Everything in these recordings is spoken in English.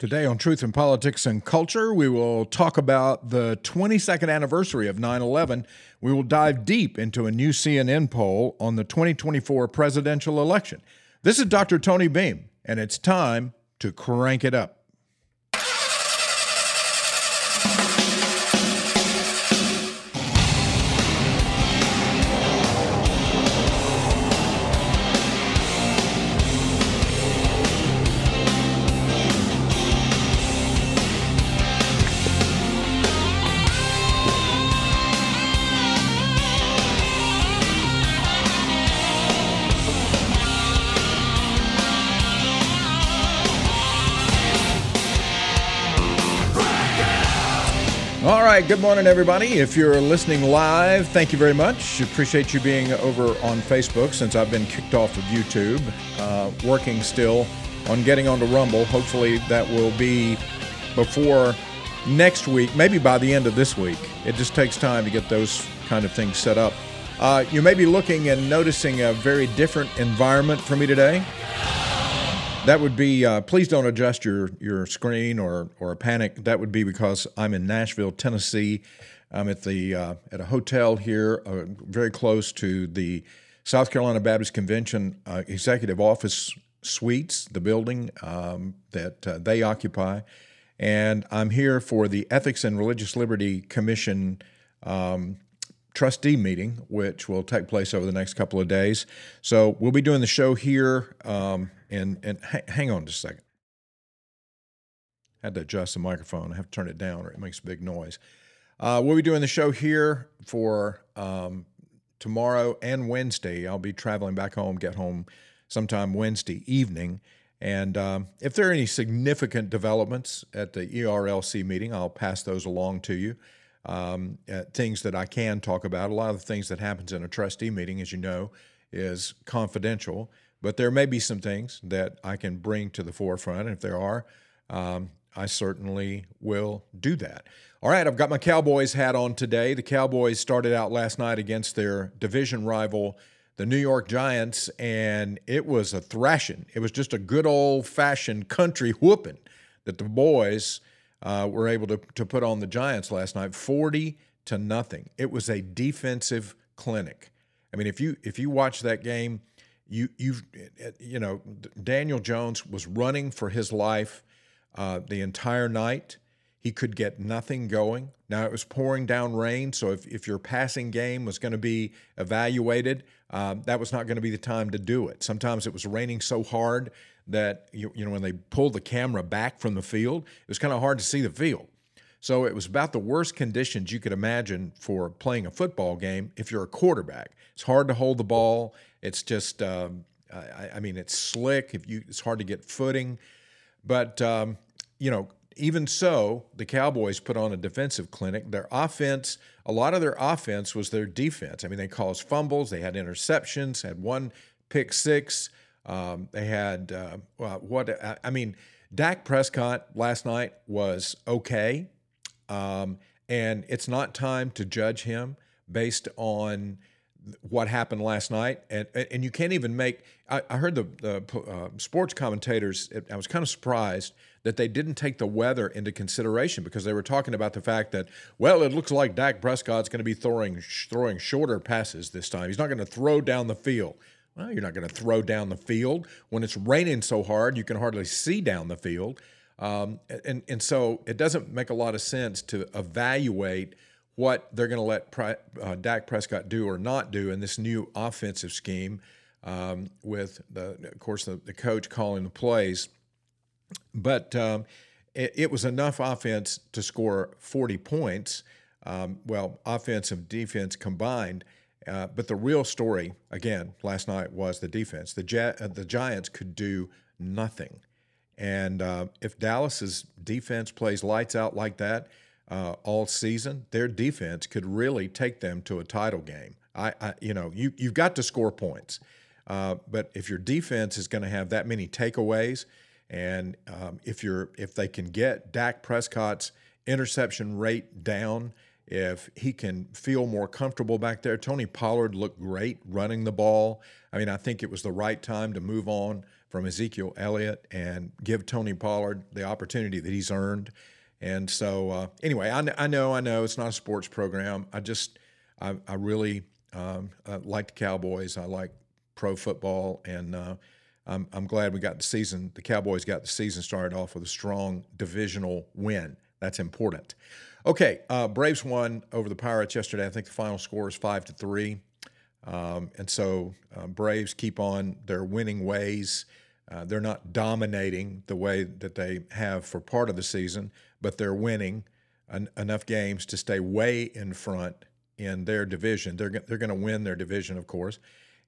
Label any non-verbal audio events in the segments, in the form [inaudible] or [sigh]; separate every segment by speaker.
Speaker 1: Today on Truth in Politics and Culture, we will talk about the 22nd anniversary of 9 11. We will dive deep into a new CNN poll on the 2024 presidential election. This is Dr. Tony Beam, and it's time to crank it up. Good morning, everybody. If you're listening live, thank you very much. Appreciate you being over on Facebook since I've been kicked off of YouTube. Uh, working still on getting onto Rumble. Hopefully, that will be before next week, maybe by the end of this week. It just takes time to get those kind of things set up. Uh, you may be looking and noticing a very different environment for me today. That would be. Uh, please don't adjust your your screen or or panic. That would be because I'm in Nashville, Tennessee. I'm at the uh, at a hotel here, uh, very close to the South Carolina Baptist Convention uh, Executive Office Suites, the building um, that uh, they occupy, and I'm here for the Ethics and Religious Liberty Commission. Um, trustee meeting, which will take place over the next couple of days. So we'll be doing the show here. Um, and and ha- hang on just a second. Had to adjust the microphone. I have to turn it down, or it makes a big noise. Uh, we'll be doing the show here for um, tomorrow and Wednesday. I'll be traveling back home. Get home sometime Wednesday evening. And um, if there are any significant developments at the ERLC meeting, I'll pass those along to you. Um, uh, things that I can talk about. A lot of the things that happens in a trustee meeting, as you know, is confidential. But there may be some things that I can bring to the forefront. And if there are, um, I certainly will do that. All right, I've got my Cowboys hat on today. The Cowboys started out last night against their division rival, the New York Giants, and it was a thrashing. It was just a good old fashioned country whooping that the boys uh, were able to, to put on the Giants last night 40 to nothing. It was a defensive clinic. I mean, if you if you watch that game, you you've you know Daniel Jones was running for his life uh, the entire night. He could get nothing going. Now it was pouring down rain, so if, if your passing game was going to be evaluated, um, that was not going to be the time to do it. Sometimes it was raining so hard that you, you know when they pulled the camera back from the field, it was kind of hard to see the field. So it was about the worst conditions you could imagine for playing a football game if you're a quarterback. It's hard to hold the ball. It's just, um, I, I, mean, it's slick. If you, it's hard to get footing. But um, you know, even so, the Cowboys put on a defensive clinic. Their offense, a lot of their offense was their defense. I mean, they caused fumbles, they had interceptions, had one pick six. Um, they had uh, what I mean. Dak Prescott last night was okay. Um, and it's not time to judge him based on what happened last night. And, and you can't even make, I, I heard the, the uh, sports commentators, I was kind of surprised that they didn't take the weather into consideration because they were talking about the fact that, well, it looks like Dak Prescott's going to be throwing, throwing shorter passes this time. He's not going to throw down the field. Well, you're not going to throw down the field. When it's raining so hard, you can hardly see down the field. Um, and, and so it doesn't make a lot of sense to evaluate what they're going to let Pre- uh, Dak Prescott do or not do in this new offensive scheme um, with, the, of course, the, the, coach calling the plays. But um, it, it, was enough offense to score 40 points. Um, well, offense and defense combined. Uh, but the real story, again, last night was the defense. The, uh, the Giants could do nothing. And uh, if Dallas's defense plays lights out like that uh, all season, their defense could really take them to a title game. I, I you know, you you've got to score points, uh, but if your defense is going to have that many takeaways, and um, if you're if they can get Dak Prescott's interception rate down, if he can feel more comfortable back there, Tony Pollard looked great running the ball. I mean, I think it was the right time to move on from Ezekiel Elliott and give Tony Pollard the opportunity that he's earned. And so, uh, anyway, I, I, know, I know it's not a sports program. I just, I, I really um, I like the Cowboys. I like pro football, and uh, I'm, I'm glad we got the season. The Cowboys got the season started off with a strong divisional win. That's important. Okay, uh, Braves won over the Pirates yesterday. I think the final score is five to three. Um, and so uh, Braves keep on their winning ways. Uh, they're not dominating the way that they have for part of the season, but they're winning en- enough games to stay way in front in their division. They're they're going to win their division, of course,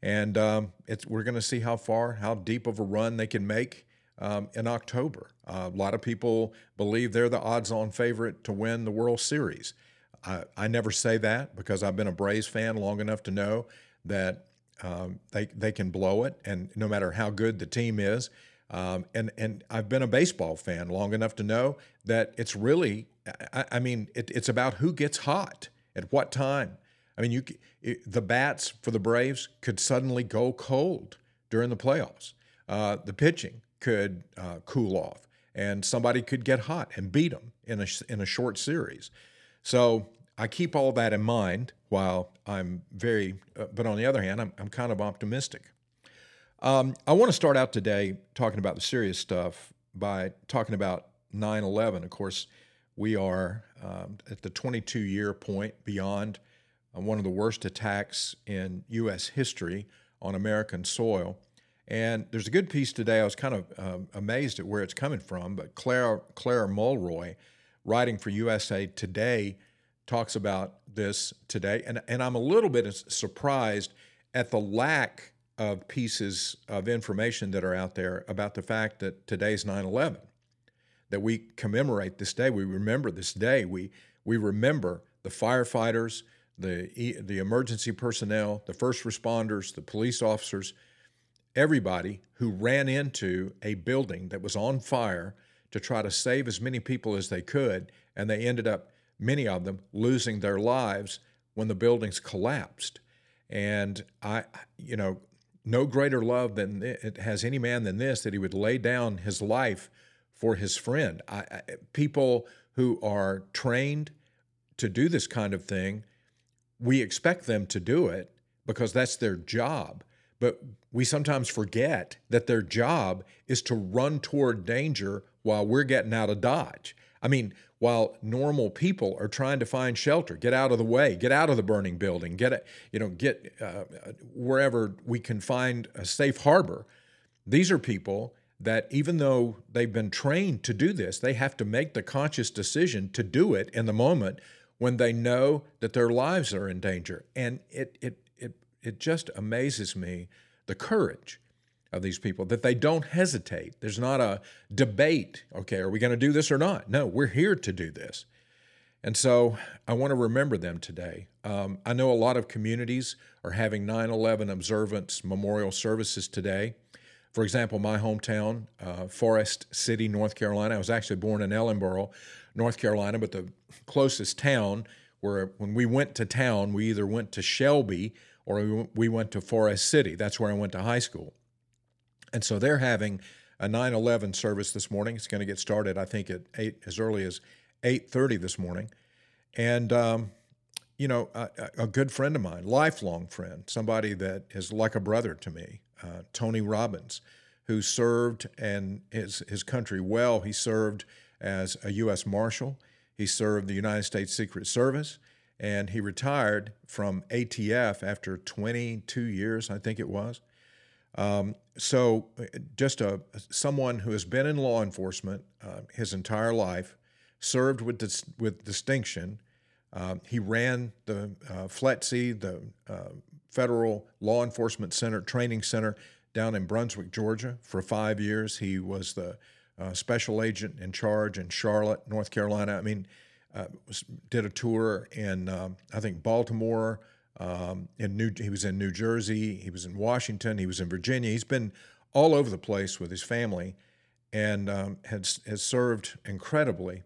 Speaker 1: and um, it's we're going to see how far, how deep of a run they can make um, in October. Uh, a lot of people believe they're the odds-on favorite to win the World Series. I, I never say that because I've been a Braves fan long enough to know that um, they they can blow it, and no matter how good the team is. Um, and and I've been a baseball fan long enough to know that it's really, I, I mean, it, it's about who gets hot at what time. I mean, you it, the bats for the Braves could suddenly go cold during the playoffs. Uh, the pitching could uh, cool off, and somebody could get hot and beat them in a in a short series. So I keep all that in mind while I'm very, uh, but on the other hand, I'm, I'm kind of optimistic. Um, I want to start out today talking about the serious stuff by talking about 9 11. Of course, we are um, at the 22 year point beyond uh, one of the worst attacks in U.S. history on American soil. And there's a good piece today. I was kind of um, amazed at where it's coming from, but Clare, Clare Mulroy, writing for USA Today, talks about this today. And, and I'm a little bit surprised at the lack of pieces of information that are out there about the fact that today's 9 11, that we commemorate this day. We remember this day. We, we remember the firefighters, the, the emergency personnel, the first responders, the police officers, everybody who ran into a building that was on fire to try to save as many people as they could. And they ended up many of them losing their lives when the buildings collapsed. And I, you know, no greater love than it has any man than this that he would lay down his life for his friend. I, I, people who are trained to do this kind of thing, we expect them to do it because that's their job. But we sometimes forget that their job is to run toward danger while we're getting out of Dodge. I mean, while normal people are trying to find shelter, get out of the way, get out of the burning building, get you know, get uh, wherever we can find a safe harbor. These are people that even though they've been trained to do this, they have to make the conscious decision to do it in the moment when they know that their lives are in danger. And it it it it just amazes me the courage of these people that they don't hesitate. There's not a debate, okay, are we going to do this or not? No, we're here to do this. And so I want to remember them today. Um, I know a lot of communities are having 9 11 observance memorial services today. For example, my hometown, uh, Forest City, North Carolina. I was actually born in Ellenboro, North Carolina, but the closest town where when we went to town, we either went to Shelby or we went to Forest City. That's where I went to high school. And so they're having a 9/11 service this morning. It's going to get started, I think, at eight as early as 8:30 this morning. And um, you know, a, a, good friend of mine, lifelong friend, somebody that is like a brother to me, uh, Tony Robbins, who served and his his country well. He served as a U.S. Marshal. He served the United States Secret Service, and he retired from ATF after 22 years, I think it was. Um, so, uh, just a someone who has been in law enforcement uh, his entire life, served with dis- with distinction. Uh, he ran the uh, FLETC, the uh, Federal Law Enforcement Center Training Center down in Brunswick, Georgia, for five years. He was the uh, special agent in charge in Charlotte, North Carolina. I mean, was, did a tour in I think Baltimore. Um, in New, he was in New Jersey, he was in Washington, he was in Virginia. He's been all over the place with his family, and um, has has served incredibly.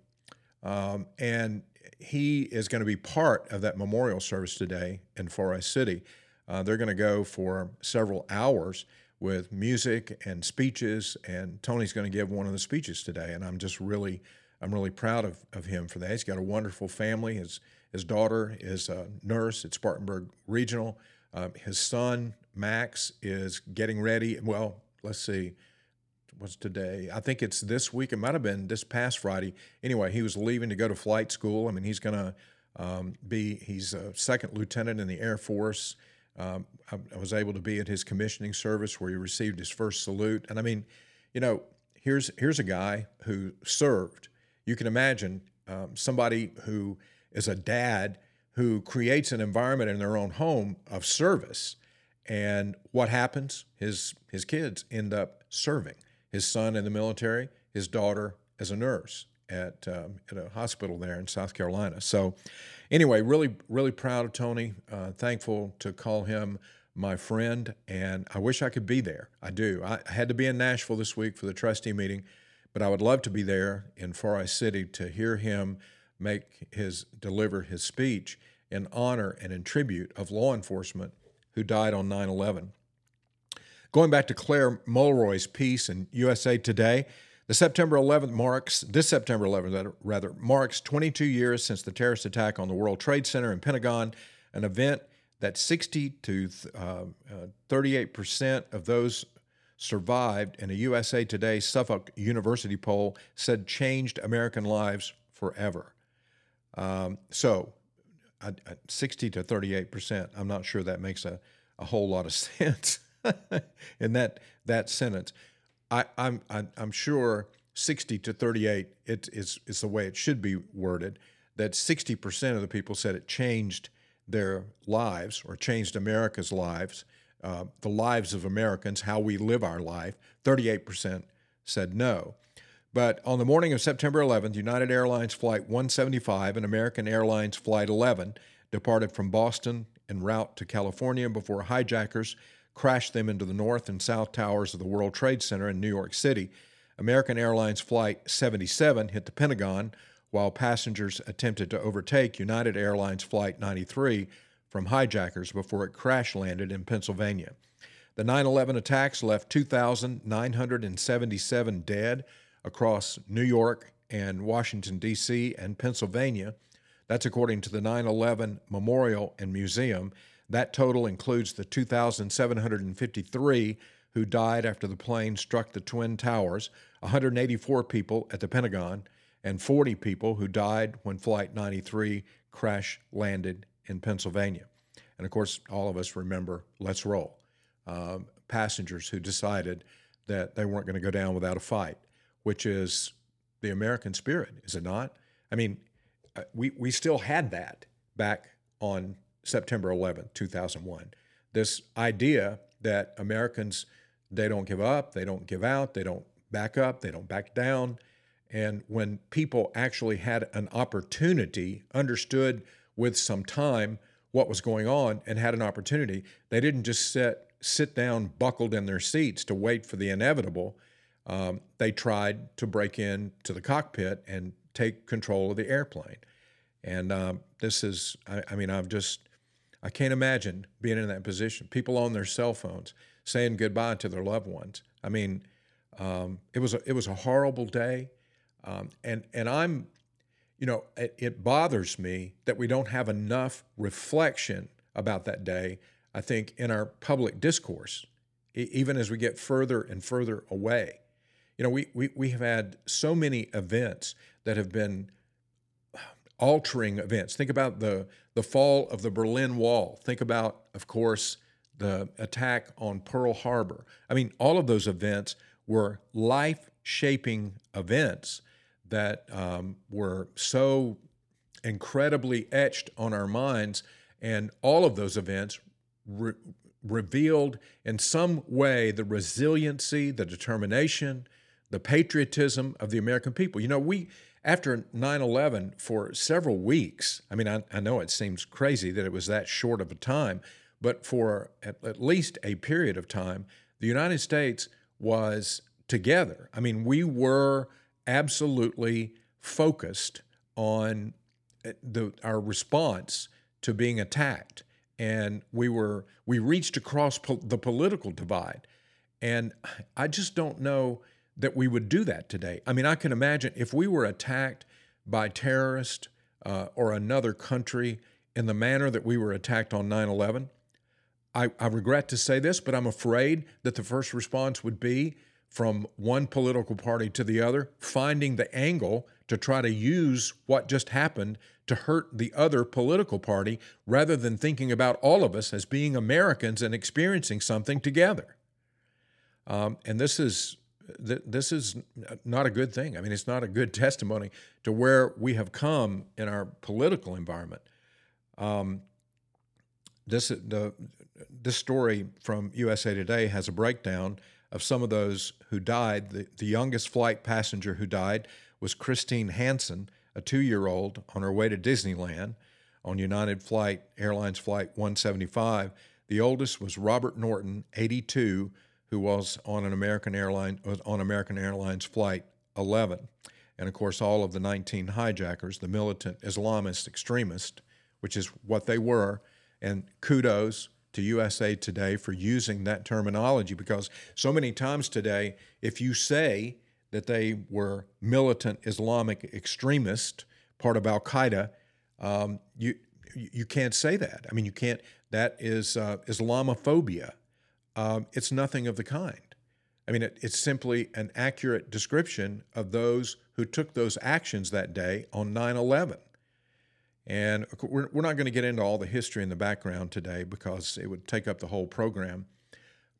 Speaker 1: Um, and he is going to be part of that memorial service today in Forest City. Uh, they're going to go for several hours with music and speeches. And Tony's going to give one of the speeches today, and I'm just really, I'm really proud of, of him for that. He's got a wonderful family. His his daughter is a nurse at Spartanburg Regional. Um, his son Max is getting ready. Well, let's see, what's today? I think it's this week. It might have been this past Friday. Anyway, he was leaving to go to flight school. I mean, he's going to um, be. He's a second lieutenant in the Air Force. Um, I, I, was able to be at his commissioning service where he received his first salute. And I mean, you know, here's here's a guy who served. You can imagine um, somebody who is a dad who creates an environment in their own home of service. And what happens? His his kids end up serving. His son in the military, his daughter as a nurse at um, at a hospital there in South Carolina. So, anyway, really really proud of Tony. Uh, thankful to call him my friend, and I wish I could be there. I do. I, had to be in Nashville this week for the trustee meeting, but I would love to be there in Forest City to hear him make his deliver his speech in honor and in tribute of law enforcement who died on 9/11. Going back to Clare Mulroy's piece in USA Today, the September 11th marks, this September 11th rather, marks 22 years since the terrorist attack on the World Trade Center and Pentagon, an event that 60 to uh, uh, 38% of those survived in a USA Today Suffolk University poll said changed American lives forever. Um, so, uh, 60 to 38%, I'm not sure that makes a, a whole lot of [laughs] sense in that, that sentence. I, am I'm, I'm sure 60 to 38 it is is the way it should be worded. That 60 percent of the people said it changed their lives or changed America's lives, uh, the lives of Americans, how we live our life. 38 percent said no. But on the morning of September 11th, United Airlines Flight 175 and American Airlines Flight 11 departed from Boston en route to California before hijackers crashed them into the north and south towers of the World Trade Center in New York City. American Airlines Flight 77 hit the Pentagon, while passengers attempted to overtake United Airlines Flight 93 from hijackers before it crash landed in Pennsylvania. The 9 11 attacks left 2,977 dead across New York and Washington, D.C., and Pennsylvania. That's according to the 9 11 Memorial and Museum that total includes the 2,753 who died after the plane struck the Twin Towers, 184 people at the Pentagon, and 40 people who died when Flight 93 crash landed in Pennsylvania. And of course, all of us remember Let's Roll, um, passengers who decided that they weren't going to go down without a fight, which is the American spirit, is it not? I mean, uh, we, we still had that back on September 11, 2001. This idea that Americans, they don't give up, they don't give out, they don't back up, they don't back down. And when people actually had an opportunity, understood with some time what was going on, and had an opportunity, they didn't just sit, sit down buckled in their seats to wait for the inevitable. Um, they tried to break in to the cockpit and take control of the airplane. And um, this is, I, I mean, I've just I can't imagine being in that position. People on their cell phones saying goodbye to their loved ones. I mean, um, it was a, it was a horrible day, um, and and I'm, you know, it, it bothers me that we don't have enough reflection about that day. I think in our public discourse, even as we get further and further away, you know, we we we have had so many events that have been altering events. Think about the, the fall of the Berlin Wall. Think about, of course, the attack on Pearl Harbor. I mean, all of those events were life shaping events that um, were so incredibly etched on our minds. And all of those events re- revealed in some way the resiliency, the determination, the patriotism of the American people. You know, we after 9 11, for several weeks, I mean, I, I, know it seems crazy that it was that short of a time, but for at, at least a period of time, the United States was together. I mean, we were absolutely focused on uh, the, our response to being attacked. And we were we reached across po- the political divide. And I just don't know that we would do that today. I mean, I can imagine if we were attacked by terrorists uh, or another country in the manner that we were attacked on 9 11. I, I regret to say this, but I'm afraid that the first response would be from one political party to the other, finding the angle to try to use what just happened to hurt the other political party rather than thinking about all of us as being Americans and experiencing something together. Um, and this is this is not a good thing. I mean, it's not a good [laughs] testimony to where we have come in our political environment. Um, this the this story from USA Today has a breakdown of some of those who died. The, the youngest flight passenger who died was Christine Hanson, a two year old, on her way to Disneyland on United Flight Airlines Flight 175. The oldest was Robert Norton, 82, who was on an American airline on American Airlines Flight 11. And of course, all of the 19 hijackers, the militant Islamist extremists, which is what they were. And kudos to USA Today for using that terminology because so many times today, if you say that they were militant Islamic extremist, part of Al Qaeda, um, you you can't say that. I mean, you can't. That is uh, Islamophobia. Um, it's nothing of the kind. I mean, it, it's simply an accurate description of those who took those actions that day on 9 11. And we're, we're not going to get into all the history and the background today because it would take up the whole program.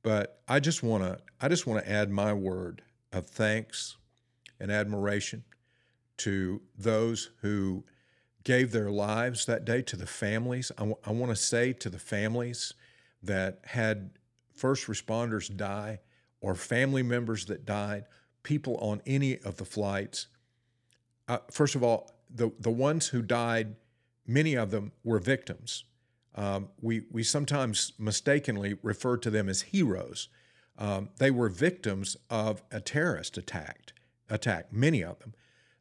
Speaker 1: But I just want to I just want to add my word of thanks and admiration to those who gave their lives that day to the families. I, w- I want to say to the families that had first responders die or family members that died, people on any of the flights. Uh, first of all, the, the ones who died many of them were victims. Um, we, we sometimes mistakenly refer to them as heroes. Um, they were victims of a terrorist attack, attack, many of them.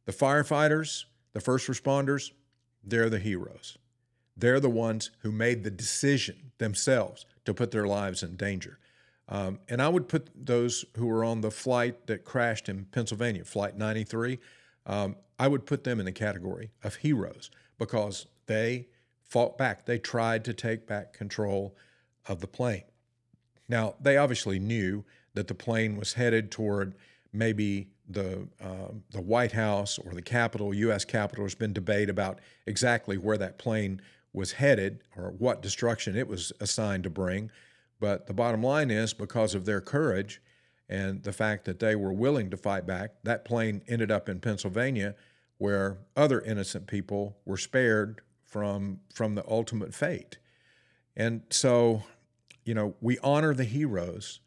Speaker 1: The firefighters, the first responders, they're the heroes. They're the ones who made the decision themselves to put their lives in danger. Um, and I would put those who were on the flight that crashed in Pennsylvania, Flight 93, um, I would put them in the category of heroes because they fought back. They tried to take back control of the plane. Now, they obviously knew that the plane was headed toward maybe the uh, the White House or the Capitol, U.S. Capitol. There's been debate about exactly where that plane was headed or what destruction it was assigned to bring. But the bottom line is because of their courage and the fact that they were willing to fight back, that plane ended up in Pennsylvania where other innocent people were spared from from the ultimate fate. And so, you know, we honor the heroes,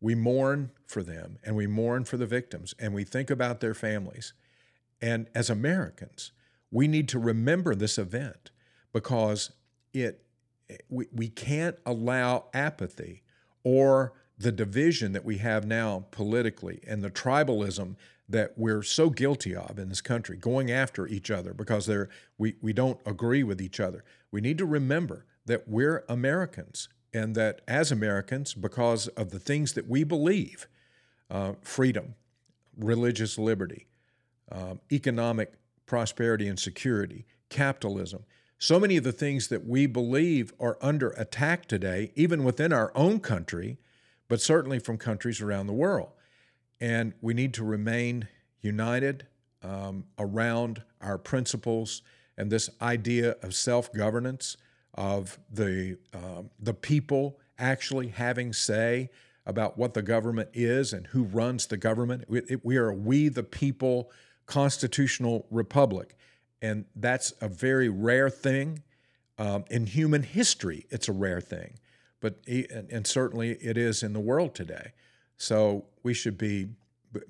Speaker 1: we mourn for them, and we mourn for the victims, and we think about their families. And as Americans, we need to remember this event because it we, we can't allow apathy or the division that we have now politically and the tribalism that we're so guilty of in this country, going after each other because they're, we, we don't agree with each other. We need to remember that we're Americans and that as Americans, because of the things that we believe uh, freedom, religious liberty, um, economic prosperity and security, capitalism so many of the things that we believe are under attack today, even within our own country, but certainly from countries around the world. And we need to remain united um, around our principles and this idea of self governance, of the, uh, the people actually having say about what the government is and who runs the government. We, it, we are a we the people constitutional republic. And that's a very rare thing. Um, in human history, it's a rare thing, but and certainly it is in the world today. So we should be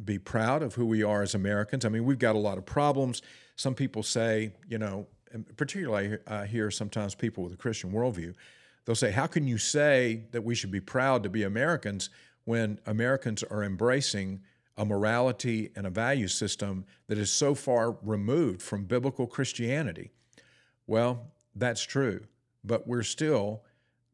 Speaker 1: be proud of who we are as Americans. I mean, we've got a lot of problems. Some people say, you know, particularly I hear sometimes people with a Christian worldview, they'll say, "How can you say that we should be proud to be Americans when Americans are embracing a morality and a value system that is so far removed from biblical Christianity?" Well, that's true, but we're still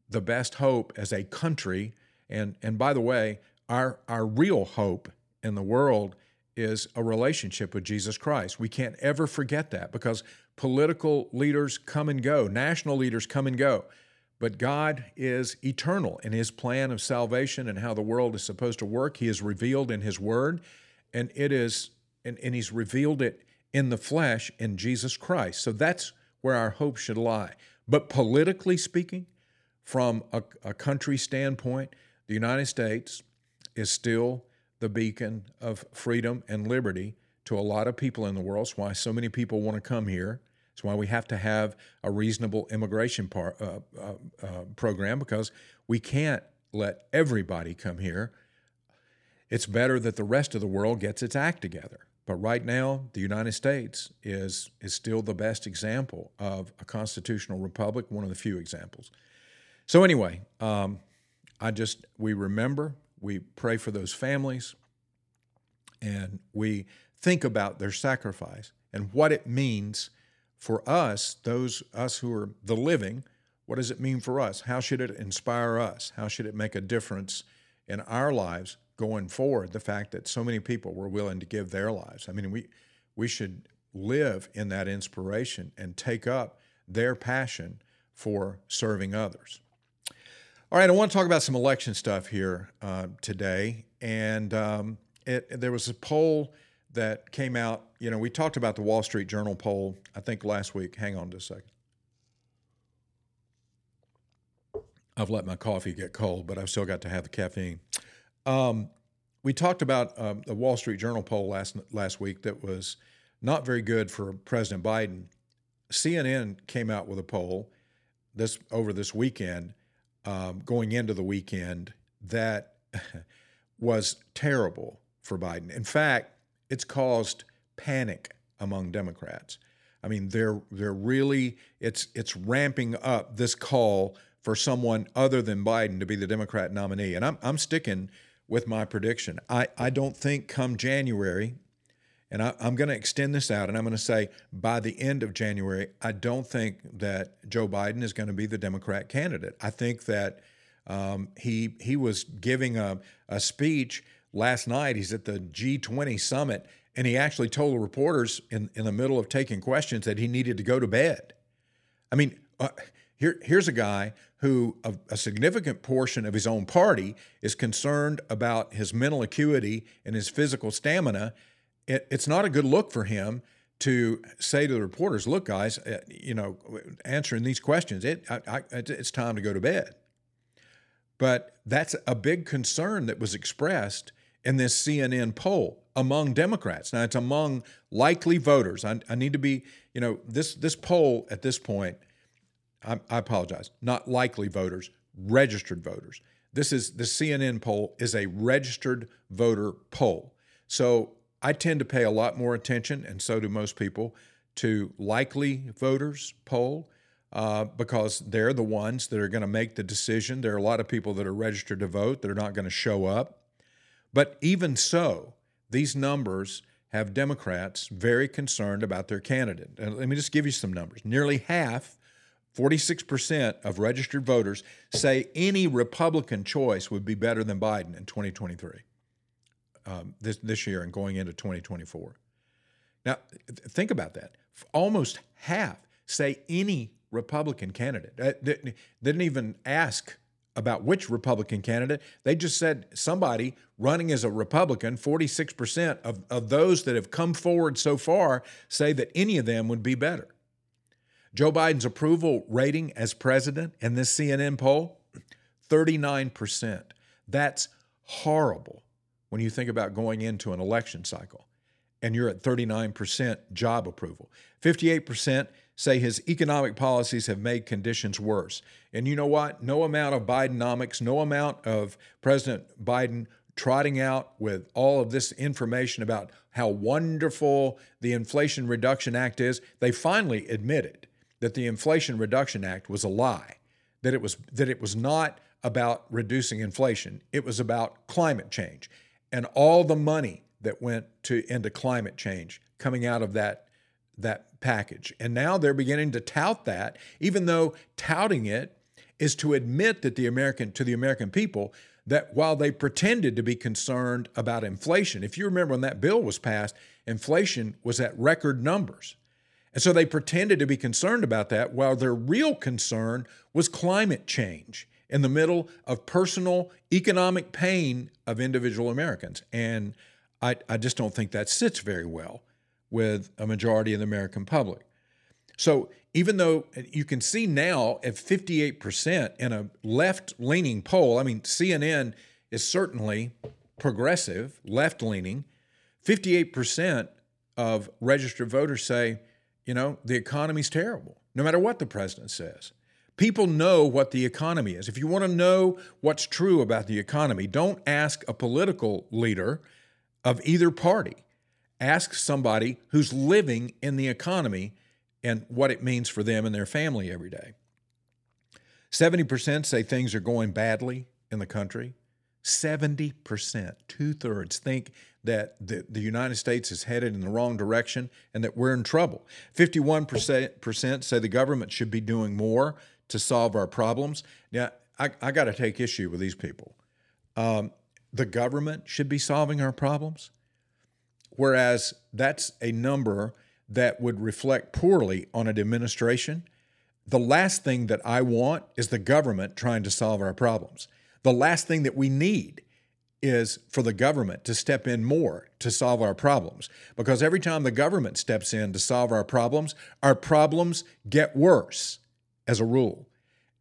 Speaker 1: the best hope as a country. And and by the way, our, our real hope in the world is a relationship with Jesus Christ. We can't ever forget that because political leaders come and go, national leaders come and go. But God is eternal in his plan of salvation and how the world is supposed to work. He is revealed in his word, and it is and, and he's revealed it in the flesh in Jesus Christ. So that's where our hope should lie. But politically speaking, from a, a country standpoint, the United States is still the beacon of freedom and liberty to a lot of people in the world. That's why so many people want to come here. It's why we have to have a reasonable immigration par, uh, uh, uh, program because we can't let everybody come here. It's better that the rest of the world gets its act together. But right now, the United States is, is still the best example of a constitutional republic, one of the few examples. So, anyway, um, I just, we remember, we pray for those families, and we think about their sacrifice and what it means for us, those us who are the living. What does it mean for us? How should it inspire us? How should it make a difference in our lives going forward the fact that so many people were willing to give their lives. I mean, we we should live in that inspiration and take up their passion for serving others. All right, I want to talk about some election stuff here uh, today, and um, it, there was a poll that came out. You know, we talked about the Wall Street Journal poll, I think last week. Hang on just a second. I've let my coffee get cold, but I've still got to have the caffeine. Um, we talked about um, the Wall Street Journal poll last last week that was not very good for President Biden. CNN came out with a poll this over this weekend, um, going into the weekend, that [laughs] was terrible for Biden. In fact, it's caused panic among Democrats. I mean, they're they're really it's it's ramping up this call for someone other than Biden to be the Democrat nominee, and I'm I'm sticking with my prediction. I, I don't think come January, and I, am going to extend this out, and I'm going to say by the end of January, I don't think that Joe Biden is going to be the Democrat candidate. I think that um, he he was giving a, a speech last night. He's at the G20 summit, and he actually told the reporters in, in the middle of taking questions that he needed to go to bed. I mean, uh, here, here's a guy who, a, a, significant portion of his own party, is concerned about his mental acuity and his physical stamina. It, it's not a good look for him to say to the reporters, "Look, guys, uh, you know, answering these questions, it, I, I, it's time to go to bed." But that's a big concern that was expressed in this CNN poll among Democrats. Now, it's among likely voters. I, I need to be, you know, this this poll at this point I, I apologize, not likely voters, registered voters. This is the CNN poll is a registered voter poll. So I tend to pay a lot more attention, and so do most people, to likely voters poll uh, because they're the ones that are going to make the decision. There are a lot of people that are registered to vote that are not going to show up. But even so, these numbers have Democrats very concerned about their candidate. And let me just give you some numbers. Nearly half 46% of registered voters say any Republican choice would be better than Biden in 2023, um, this, this year and going into 2024. Now, think about that. Almost half say any Republican candidate. Uh, didn't even ask about which Republican candidate. They just said somebody running as a Republican, 46% of, of those that have come forward so far say that any of them would be better. Joe Biden's approval rating as president in this CNN poll 39%. That's horrible when you think about going into an election cycle and you're at 39% job approval. 58% say his economic policies have made conditions worse. And you know what? No amount of Bidenomics, no amount of President Biden trotting out with all of this information about how wonderful the Inflation Reduction Act is, they finally admitted that the Inflation Reduction Act was a lie, that it was that it was not about reducing inflation. It was about climate change and all the money that went to into climate change coming out of that that package. And now they're beginning to tout that, even though touting it is to admit that the American to the American people that while they pretended to be concerned about inflation, if you remember when that bill was passed, inflation was at record numbers. And so they pretended to be concerned about that while their real concern was climate change in the middle of personal economic pain of individual Americans. And I, I just don't think that sits very well with a majority of the American public. So even though you can see now at 58% in a left leaning poll, I mean, CNN is certainly progressive, left leaning, 58% of registered voters say, you know, the economy's terrible, no matter what the president says. People know what the economy is. If you want to know what's true about the economy, don't ask a political leader of either party. Ask somebody who's living in the economy and what it means for them and their family every day. 70% say things are going badly in the country. 70%, two thirds, think that the, the United States is headed in the wrong direction and that we're in trouble. 51% say the government should be doing more to solve our problems. Now, I, I got to take issue with these people. Um, the government should be solving our problems, whereas that's a number that would reflect poorly on an administration. The last thing that I want is the government trying to solve our problems. The last thing that we need is for the government to step in more to solve our problems. Because every time the government steps in to solve our problems, our problems get worse as a rule.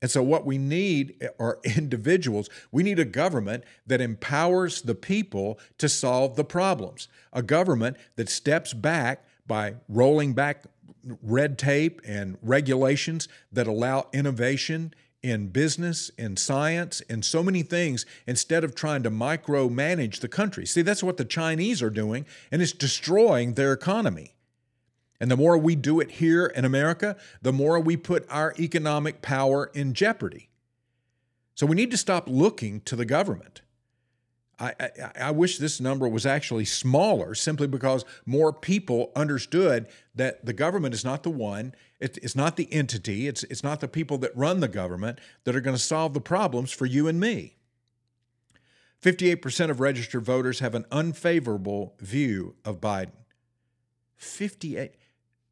Speaker 1: And so, what we need eh, are [laughs] individuals. We need a government that empowers the people to solve the problems, a government that steps back by rolling back red tape and regulations that allow innovation in business, in science, in so many things, instead of trying to micromanage the country. See, that's what the Chinese are doing, and it's destroying their economy. And the more we do it here in America, the more we put our economic power in jeopardy. So we need to stop looking to the government. I, I, I, wish this number was actually smaller simply because more people understood that the government is not the one, it, it's not the entity, it's, it's not the people that run the government that are going to solve the problems for you and me. 58% of registered voters have an unfavorable view of Biden. 58.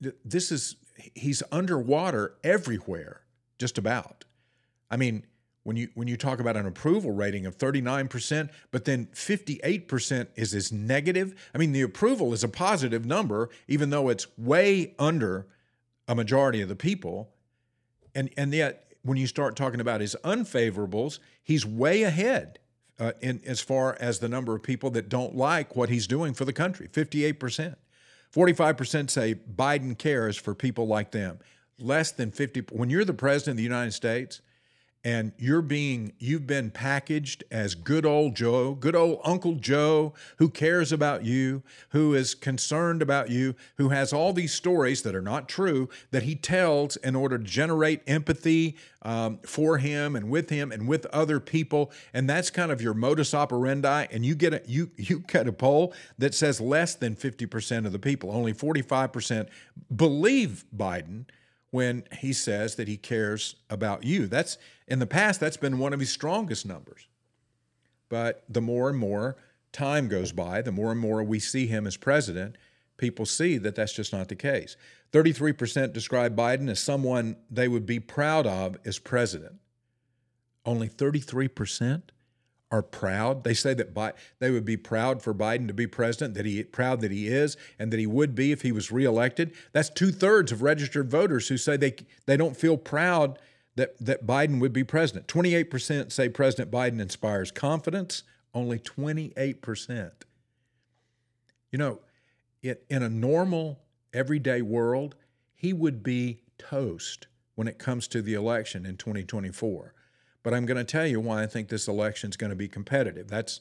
Speaker 1: This is, he's underwater everywhere, just about. I mean, when you when you talk about an approval rating of 39%, but then 58% is as negative. I mean, the approval is a positive number, even though it's way under a majority of the people. And and yet when you start talking about his unfavorables, he's way ahead uh, in as far as the number of people that don't like what he's doing for the country. 58%. 45% say Biden cares for people like them. Less than 50 when you're the president of the United States, and you're being you've been packaged as good old Joe, good old Uncle Joe who cares about you, who is concerned about you, who has all these stories that are not true that he tells in order to generate empathy um, for him and with him and with other people, and that's kind of your modus operandi. And you get a you you cut a poll that says less than fifty percent of the people, only forty five percent believe Biden when he says that he cares about you. That's in the past, that's been one of his strongest numbers. But the more and more time goes by, the more and more we see him as president, people see that that's just not the case. 33% describe Biden as someone they would be proud of as president. Only 33% are proud. They say that Bi- they would be proud for Biden to be president, that he proud that he is, and that he would be if he was reelected. That's two thirds of registered voters who say they they don't feel proud that, that Biden would be president. 28% say President Biden inspires confidence, only 28%. You know, it, in a normal, everyday world, he would be toast when it comes to the election in 2024. But I'm going to tell you why I think this election is going to be competitive. That's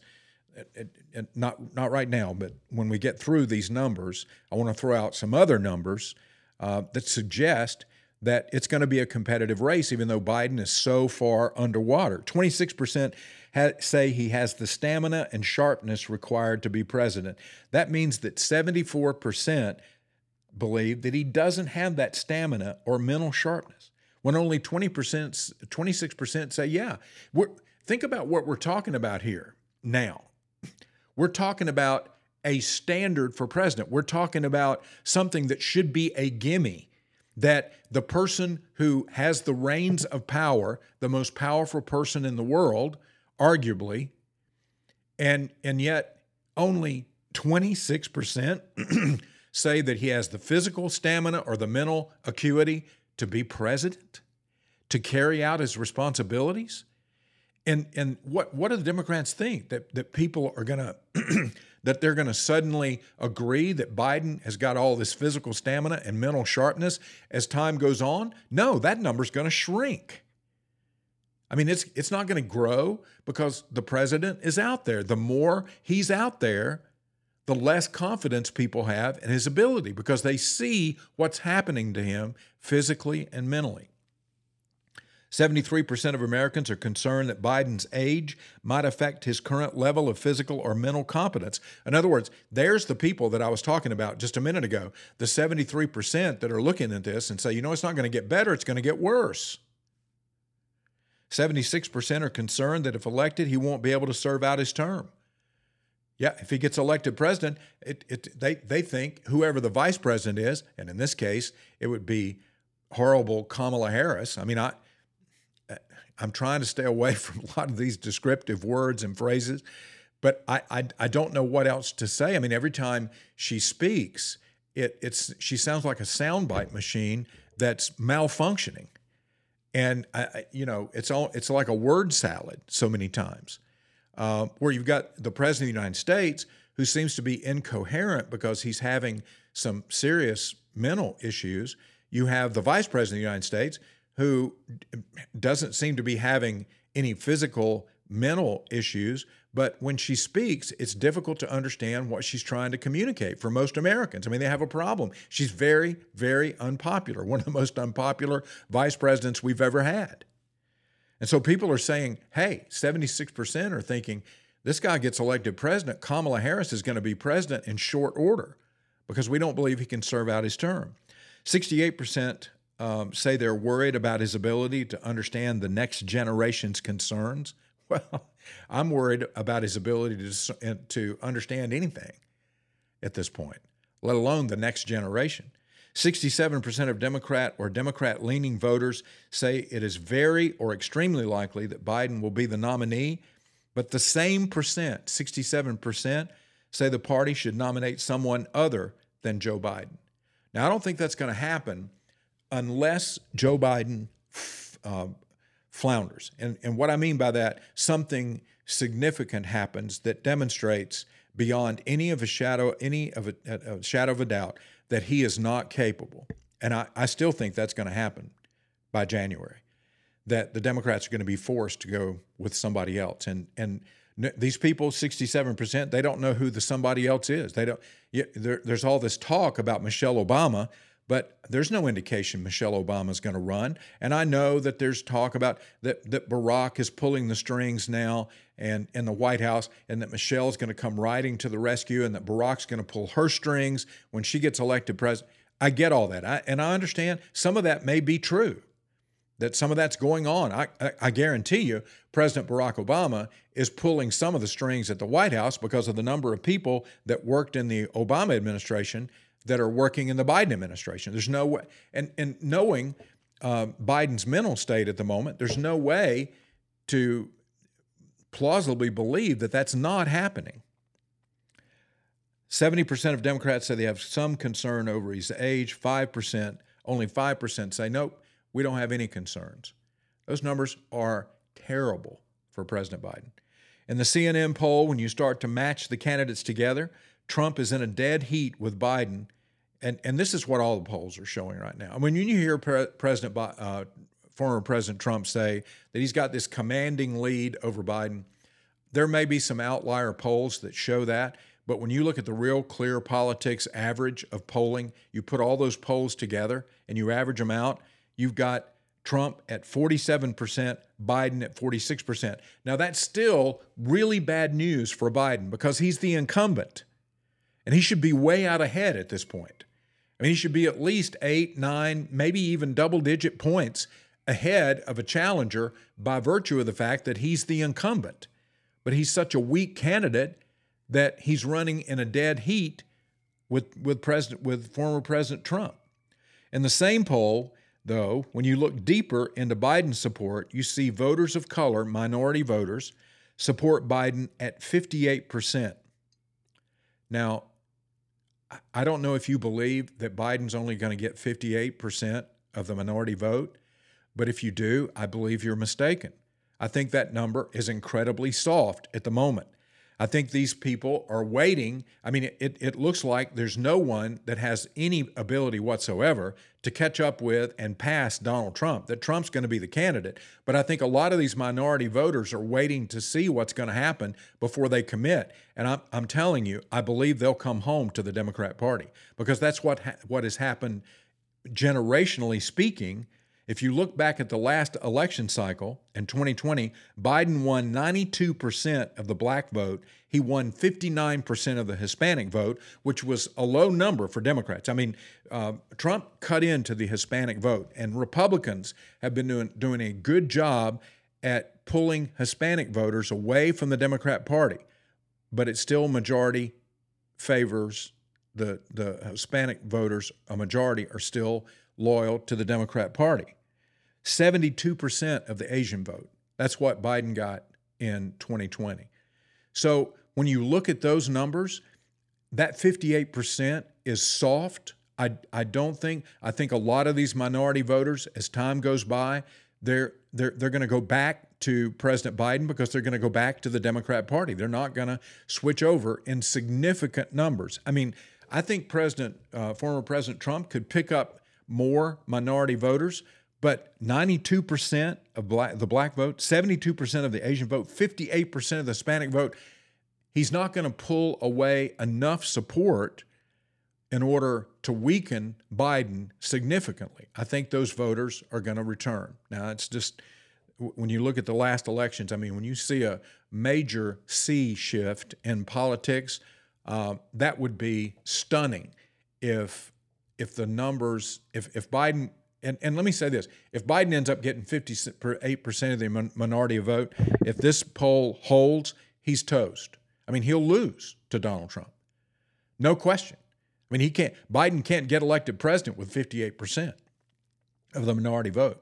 Speaker 1: it, it, not not right now, but when we get through these numbers, I want to throw out some other numbers uh, that suggest that it's going to be a competitive race, even though Biden is so far underwater. 26% ha- say he has the stamina and sharpness required to be president. That means that 74% believe that he doesn't have that stamina or mental sharpness, when only 20%, 26% say, yeah. We're, think about what we're talking about here now. We're talking about a standard for president. We're talking about something that should be a gimme that the person who has the reins of power, the most powerful person in the world, arguably, and and yet only 26% [clears throat] say that he has the physical stamina or the mental acuity to be president, to carry out his responsibilities. And and what what do the Democrats think that that people are going to [clears throat] that they're going to suddenly agree that Biden has got all this physical stamina and mental sharpness as time goes on? No, that number's going to shrink. I mean, it's it's not going to grow because the president is out there. The more he's out there, the less confidence people have in his ability because they see what's happening to him physically and mentally. 73% of Americans are concerned that Biden's age might affect his current level of physical or mental competence. In other words, there's the people that I was talking about just a minute ago, the 73% that are looking at this and say, you know, it's not going to get better, it's going to get worse. 76% are concerned that if elected, he won't be able to serve out his term. Yeah, if he gets elected president, it, it, they, they think whoever the vice president is, and in this case, it would be horrible Kamala Harris. I mean, I, eh, I'm trying to stay away [laughs] from a lot of these descriptive words and phrases, but I, I, I don't know what else to say. I mean, every time she speaks, it, it's she sounds like a soundbite machine that's malfunctioning, and I, you know, it's all it's like a word salad so many times uh, where you've got the president of the United States who seems to be incoherent because he's having some serious mental issues. You have the vice president of the United States who doesn't seem to be having any physical mental issues, but when she speaks, it's difficult to understand what she's trying to communicate for most Americans. I mean, they have a problem. She's very, very unpopular, [laughs] one of the most unpopular vice presidents we've ever had. And so people are saying, hey, 76% are thinking this guy gets elected president. Kamala Harris is going to be president in short order because we don't believe he can serve out his term. 68% um, say they're worried about his ability to understand the next generation's concerns. [laughs] Well, I'm worried about his ability to, to understand anything at this point, let alone the next generation. 67% of Democrat or Democrat leaning voters say it is very or extremely likely that Biden will be the nominee, but the same percent, 67%, say the party should nominate someone other than Joe Biden. Now, I don't think that's going to happen unless Joe Biden uh, flounders. And, and what I mean by that, something significant happens that demonstrates beyond any of a shadow, any of a, a shadow of a doubt that he is not capable. And I, I still think that's going to happen by January, that the Democrats are going to be forced to go with somebody else. And, and these people, 67%, they don't know who the somebody else is. They don't, there, there's all this talk about Michelle Obama, but there's no indication Michelle Obama is going to run. And I know that there's talk about that, that Barack is pulling the strings now and in the White House, and that Michelle's going to come riding to the rescue, and that Barack's going to pull her strings when she gets elected president. I get all that, I, and I understand some of that may be true. That some of that's going on. I, I, I guarantee you, President Barack Obama is pulling some of the strings at the White House because of the number of people that worked in the Obama administration that are working in the Biden administration. There's no way, and, and knowing uh, Biden's mental state at the moment, there's no way to plausibly believe that that's not happening. 70% of Democrats say they have some concern over his age, 5%, only 5% say, nope, we don't have any concerns. Those numbers are terrible for President Biden. In the CNN poll, when you start to match the candidates together, Trump is in a dead heat with Biden. And, and this is what all the polls are showing right now. I mean, when you hear Pre- President uh, former President Trump say that he's got this commanding lead over Biden. There may be some outlier polls that show that, but when you look at the real clear politics average of polling, you put all those polls together and you average them out, you've got Trump at 47%, Biden at 46%. Now, that's still really bad news for Biden because he's the incumbent and he should be way out ahead at this point. I mean, he should be at least eight, nine, maybe even double digit points ahead of a challenger by virtue of the fact that he's the incumbent. But he's such a weak candidate that he's running in a dead heat with, with, President, with former President Trump. In the same poll, though, when you look deeper into Biden's support, you see voters of color, minority voters, support Biden at 58%. Now, I don't know if you believe that Biden's only going to get 58% of the minority vote, but if you do, I believe you're mistaken. I think that number is incredibly soft at the moment. I think these people are waiting. I mean, it, it looks like there's no one that has any ability whatsoever to catch up with and pass Donald Trump, that Trump's going to be the candidate. But I think a lot of these minority voters are waiting to see what's going to happen before they commit. And I'm, I'm telling you, I believe they'll come home to the Democrat Party because that's what, ha- what has happened generationally speaking if you look back at the last election cycle in 2020, Biden won 92% of the black vote. He won 59% of the Hispanic vote, which was a low number for Democrats. I mean, uh, Trump cut into the Hispanic vote, and Republicans have been doing, doing a good job at pulling Hispanic voters away from the Democrat Party. But it's still majority favors the, the Hispanic voters, a majority are still loyal to the Democrat Party. 72% of the Asian vote. That's what Biden got in 2020. So when you look at those numbers, that 58% is soft. I, I don't think, I think a lot of these minority voters, as time goes by, they're, they're, they're going to go back to President Biden because they're going to go back to the Democrat Party. They're not going to switch over in significant numbers. I mean, I think President, uh, former President Trump could pick up more minority voters, but 92% of black, the black vote, 72% of the Asian vote, 58% of the Hispanic vote, he's not going to pull away enough support in order to weaken Biden significantly. I think those voters are going to return. Now, it's just when you look at the last elections, I mean, when you see a major sea shift in politics, uh, that would be stunning if if the numbers if if Biden and, and let me say this if Biden ends up getting 58% of the minority vote, if this poll holds, he's toast. I mean, he'll lose to Donald Trump. No question. I mean, he can't, Biden can't get elected president with 58% of the minority vote.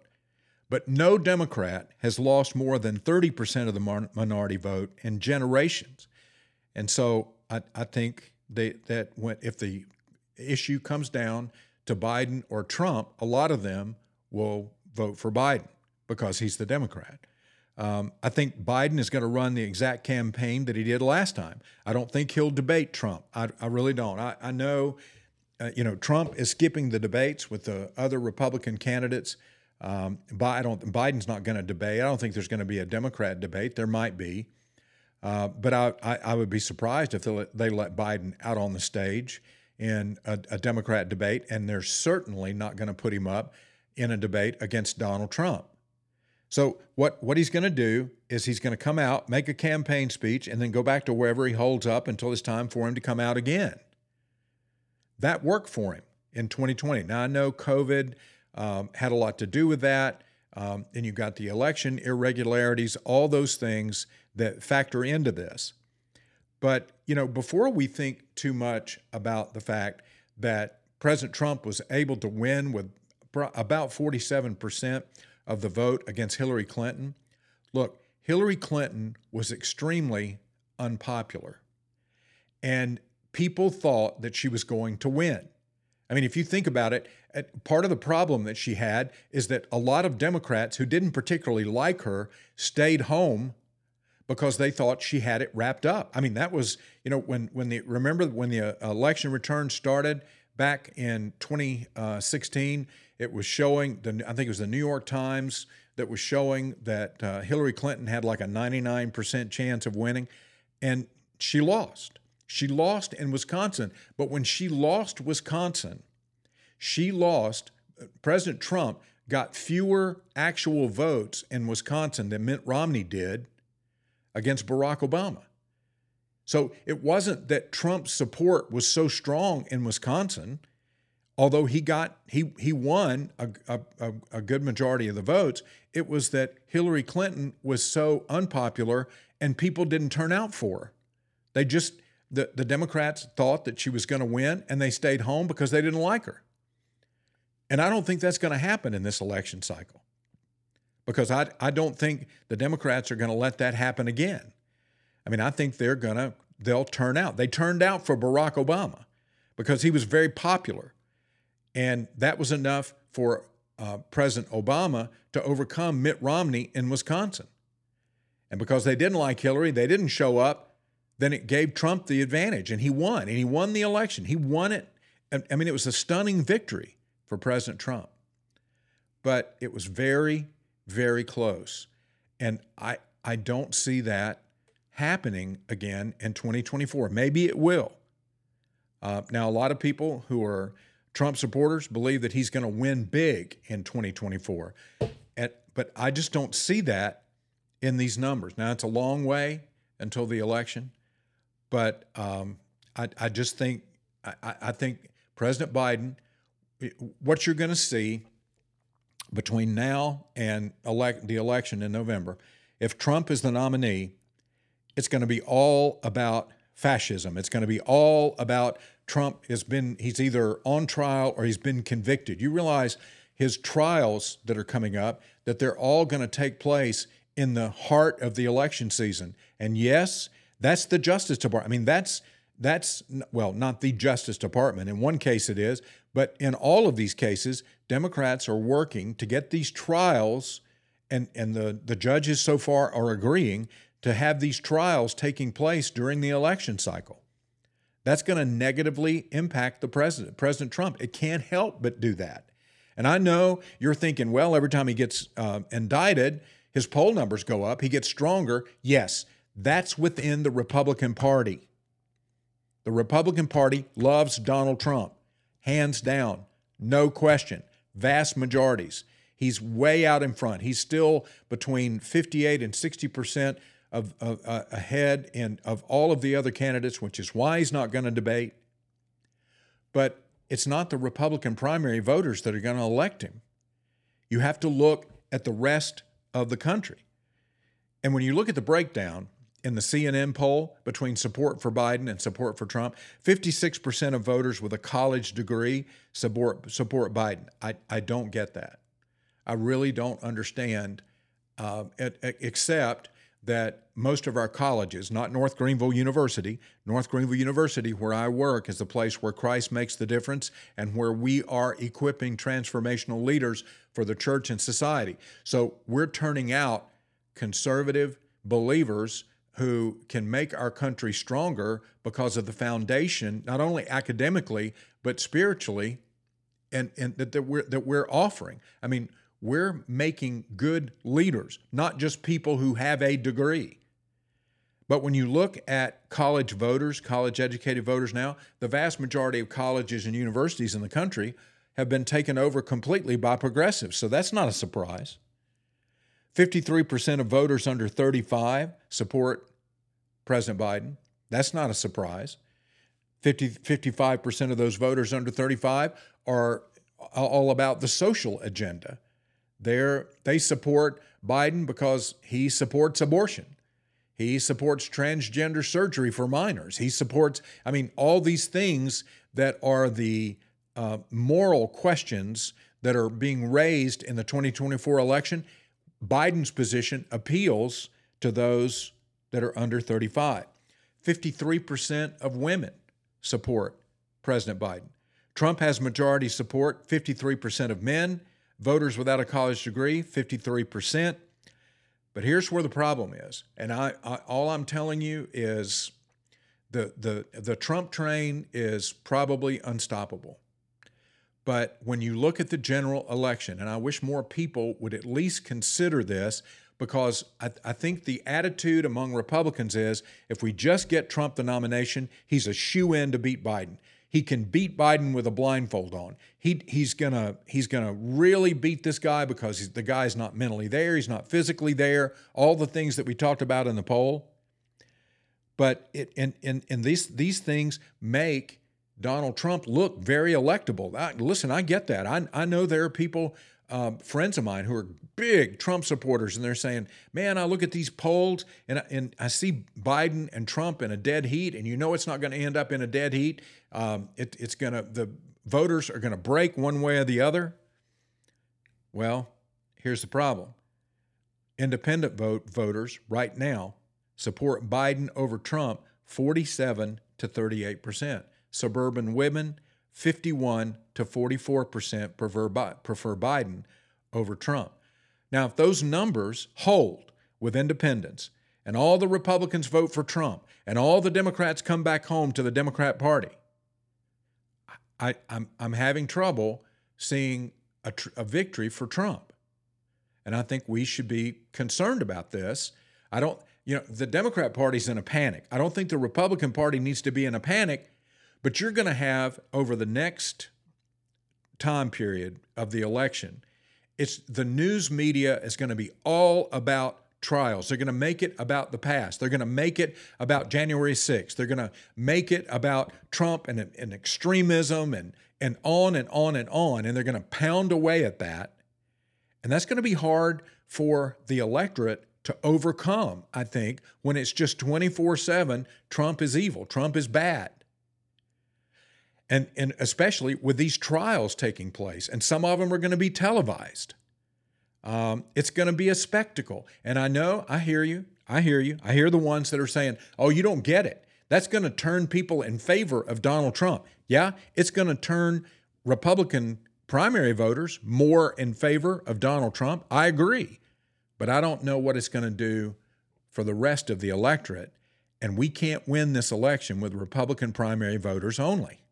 Speaker 1: But no Democrat has lost more than 30% of the minority vote in generations. And so I, I think they, that when, if the issue comes down to Biden or Trump, a lot of them will vote for Biden because he's the Democrat. Um, I think Biden is going to run the exact campaign that he did last time. I don't think he'll debate Trump. I, I really don't. I, I know, uh, you know, Trump is skipping the debates with the other Republican candidates. Um, I don't, Biden's not going to debate. I don't think there's going to be a Democrat debate. There might be. Uh, but I, I, I, would be surprised if they let, they let Biden out on the stage in a, a Democrat debate, and they're certainly not going to put him up in a debate against Donald Trump. So what what he's going to do is he's going to come out, make a campaign speech, and then go back to wherever he holds up until it's time for him to come out again. That worked for him in 2020. Now I know COVID um, had a lot to do with that, um, and you got the election irregularities, all those things that factor into this. But, you know, before we think too much about the fact that President Trump was able to win with about 47% of the vote against Hillary Clinton, look, Hillary Clinton was extremely unpopular. And people thought that she was going to win. I mean, if you think about it, part of the problem that she had is that a lot of Democrats who didn't particularly like her stayed home because they thought she had it wrapped up. I mean, that was, you know, when when the remember when the uh, election return started back in 2016, it was showing the I think it was the New York Times that was showing that uh, Hillary Clinton had like a 99% chance of winning, and she lost. She lost in Wisconsin, but when she lost Wisconsin, she lost. Uh, President Trump got fewer actual votes in Wisconsin than Mitt Romney did against Barack Obama. So it wasn't that Trump's support was so strong in Wisconsin. although he got he he won a, a, a good majority of the votes, it was that Hillary Clinton was so unpopular and people didn't turn out for her. They just the, the Democrats thought that she was going to win and they stayed home because they didn't like her. And I don't think that's going to happen in this election cycle because I, I don't think the Democrats are going to let that happen again. I mean, I think they're going to, they'll turn out. They turned out for Barack Obama because he was very popular. And that was enough for uh, President Obama to overcome Mitt Romney in Wisconsin. And because they didn't like Hillary, they didn't show up then it gave Trump the advantage and he won. And he won the election. He won it. I mean, it was a stunning victory for President Trump. But it was very, very close. And I, I don't see that happening again in 2024. Maybe it will. Uh, now, a lot of people who are Trump supporters believe that he's going to win big in 2024. And, but I just don't see that in these numbers. Now, it's a long way until the election. But um, I, I, just think I, I, think President Biden, what you're going to see between now and elect, the election in November, if Trump is the nominee, it's going to be all about fascism. It's going to be all about Trump has been he's either on trial or he's been convicted. You realize his trials that are coming up that they're all going to take place in the heart of the election season. And yes, that's the Justice Department. I mean, that's that's well, not the Justice Department. In one case, it is, but in all of these cases, Democrats are working to get these trials, and and the the judges so far are agreeing to have these trials taking place during the election cycle. That's going to negatively impact the president, President Trump. It can't help but do that. And I know you're thinking, well, every time he gets uh, indicted, his poll numbers go up. He gets stronger. Yes, that's within the Republican Party. The Republican Party loves Donald Trump, hands down, no question, vast majorities. He's way out in front. He's still between 58 and 60 percent of, uh, ahead in of all of the other candidates, which is why he's not going to debate. But it's not the Republican primary voters that are going to elect him. You have to look at the rest of the country. And when you look at the breakdown, in the CNN poll between support for Biden and support for Trump, 56% of voters with a college degree support support Biden. I, I don't get that. I really don't understand, uh, except that most of our colleges, not North Greenville University, North Greenville University, where I work, is the place where Christ makes the difference and where we are equipping transformational leaders for the church and society. So we're turning out conservative believers who can make our country stronger because of the foundation, not only academically, but spiritually, and, and that, that, we're, that we're offering. I mean, we're making good leaders, not just people who have a degree. But when you look at college voters, college educated voters now, the vast majority of colleges and universities in the country have been taken over completely by progressives. So that's not a surprise. 53% of voters under 35 support President Biden. That's not a surprise. 50, 55% of those voters under 35 are all about the social agenda. They're, they support Biden because he supports abortion. He supports transgender surgery for minors. He supports, I mean, all these things that are the uh, moral questions that are being raised in the 2024 election. Biden's position appeals to those that are under 35. 53% of women support President Biden. Trump has majority support, 53% of men. Voters without a college degree, 53%. But here's where the problem is. And I, I, all I'm telling you is the, the, the Trump train is probably unstoppable. But when you look at the general election, and I wish more people would at least consider this because I, I, think the attitude among Republicans is if we just get Trump the nomination, he's a shoe in to beat Biden. He can beat Biden with a blindfold on. He, he's gonna he's gonna really beat this guy because the guy's not mentally there. He's not physically there. All the things that we talked about in the poll. But it and and, and these these things make Donald Trump look very electable. I, listen, I get that. I, I know there are people, uh, friends of mine, who are big Trump supporters, and they're saying, man, I look at these polls and, and I see Biden and Trump in a dead heat, and you know it's not going to end up in a dead heat. Um, it, it's going to, the voters are going to break one way or the other. Well, here's the problem independent vote voters right now support Biden over Trump 47 to 38 percent. Suburban women 51 to 44 percent prefer prefer Biden over Trump. Now, if those numbers hold with independents and all the Republicans vote for Trump and all the Democrats come back home to the Democrat Party, I, am I'm, I'm having trouble seeing a, tr- a victory for Trump. And I think we should be concerned about this. I don't, you know, the Democrat Party's in a panic. I don't think the Republican Party needs to be in a panic, but you're going to have over the next time period of the election, it's the news media is going to be all about trials. They're going to make it about the past. They're going to make it about January 6th. They're going to make it about Trump and, and extremism and, and on and on and on. And they're going to pound away at that. And that's going to be hard for the electorate to overcome, I think, when it's just 24 7 Trump is evil, Trump is bad. And, and especially with these trials taking place, and some of them are going to be televised. Um, it's going to be a spectacle. And I know, I hear you. I hear you. I hear the ones that are saying, oh, you don't get it. That's going to turn people in favor of Donald Trump. Yeah, it's going to turn Republican primary voters more in favor of Donald Trump. I agree. But I don't know what it's going to do for the rest of the electorate. And we can't win this election with Republican primary voters only.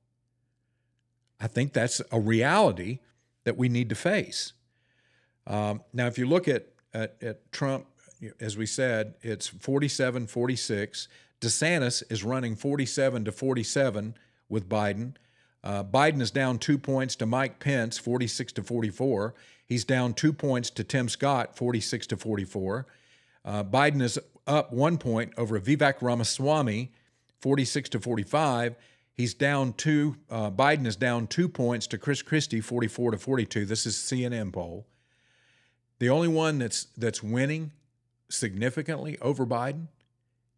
Speaker 1: I think that's a reality that we need to face. Um, now, if you look at, at, at Trump, as we said, it's 47 46. DeSantis is running 47 to 47 with Biden. Uh, Biden is down two points to Mike Pence, 46 to 44. He's down two points to Tim Scott, 46 to 44. Uh, Biden is up one point over Vivek Ramaswamy, 46 to 45. He's down two. Uh, Biden is down two points to Chris Christie, 44 to 42. This is CNN poll. The only one that's that's winning significantly over Biden.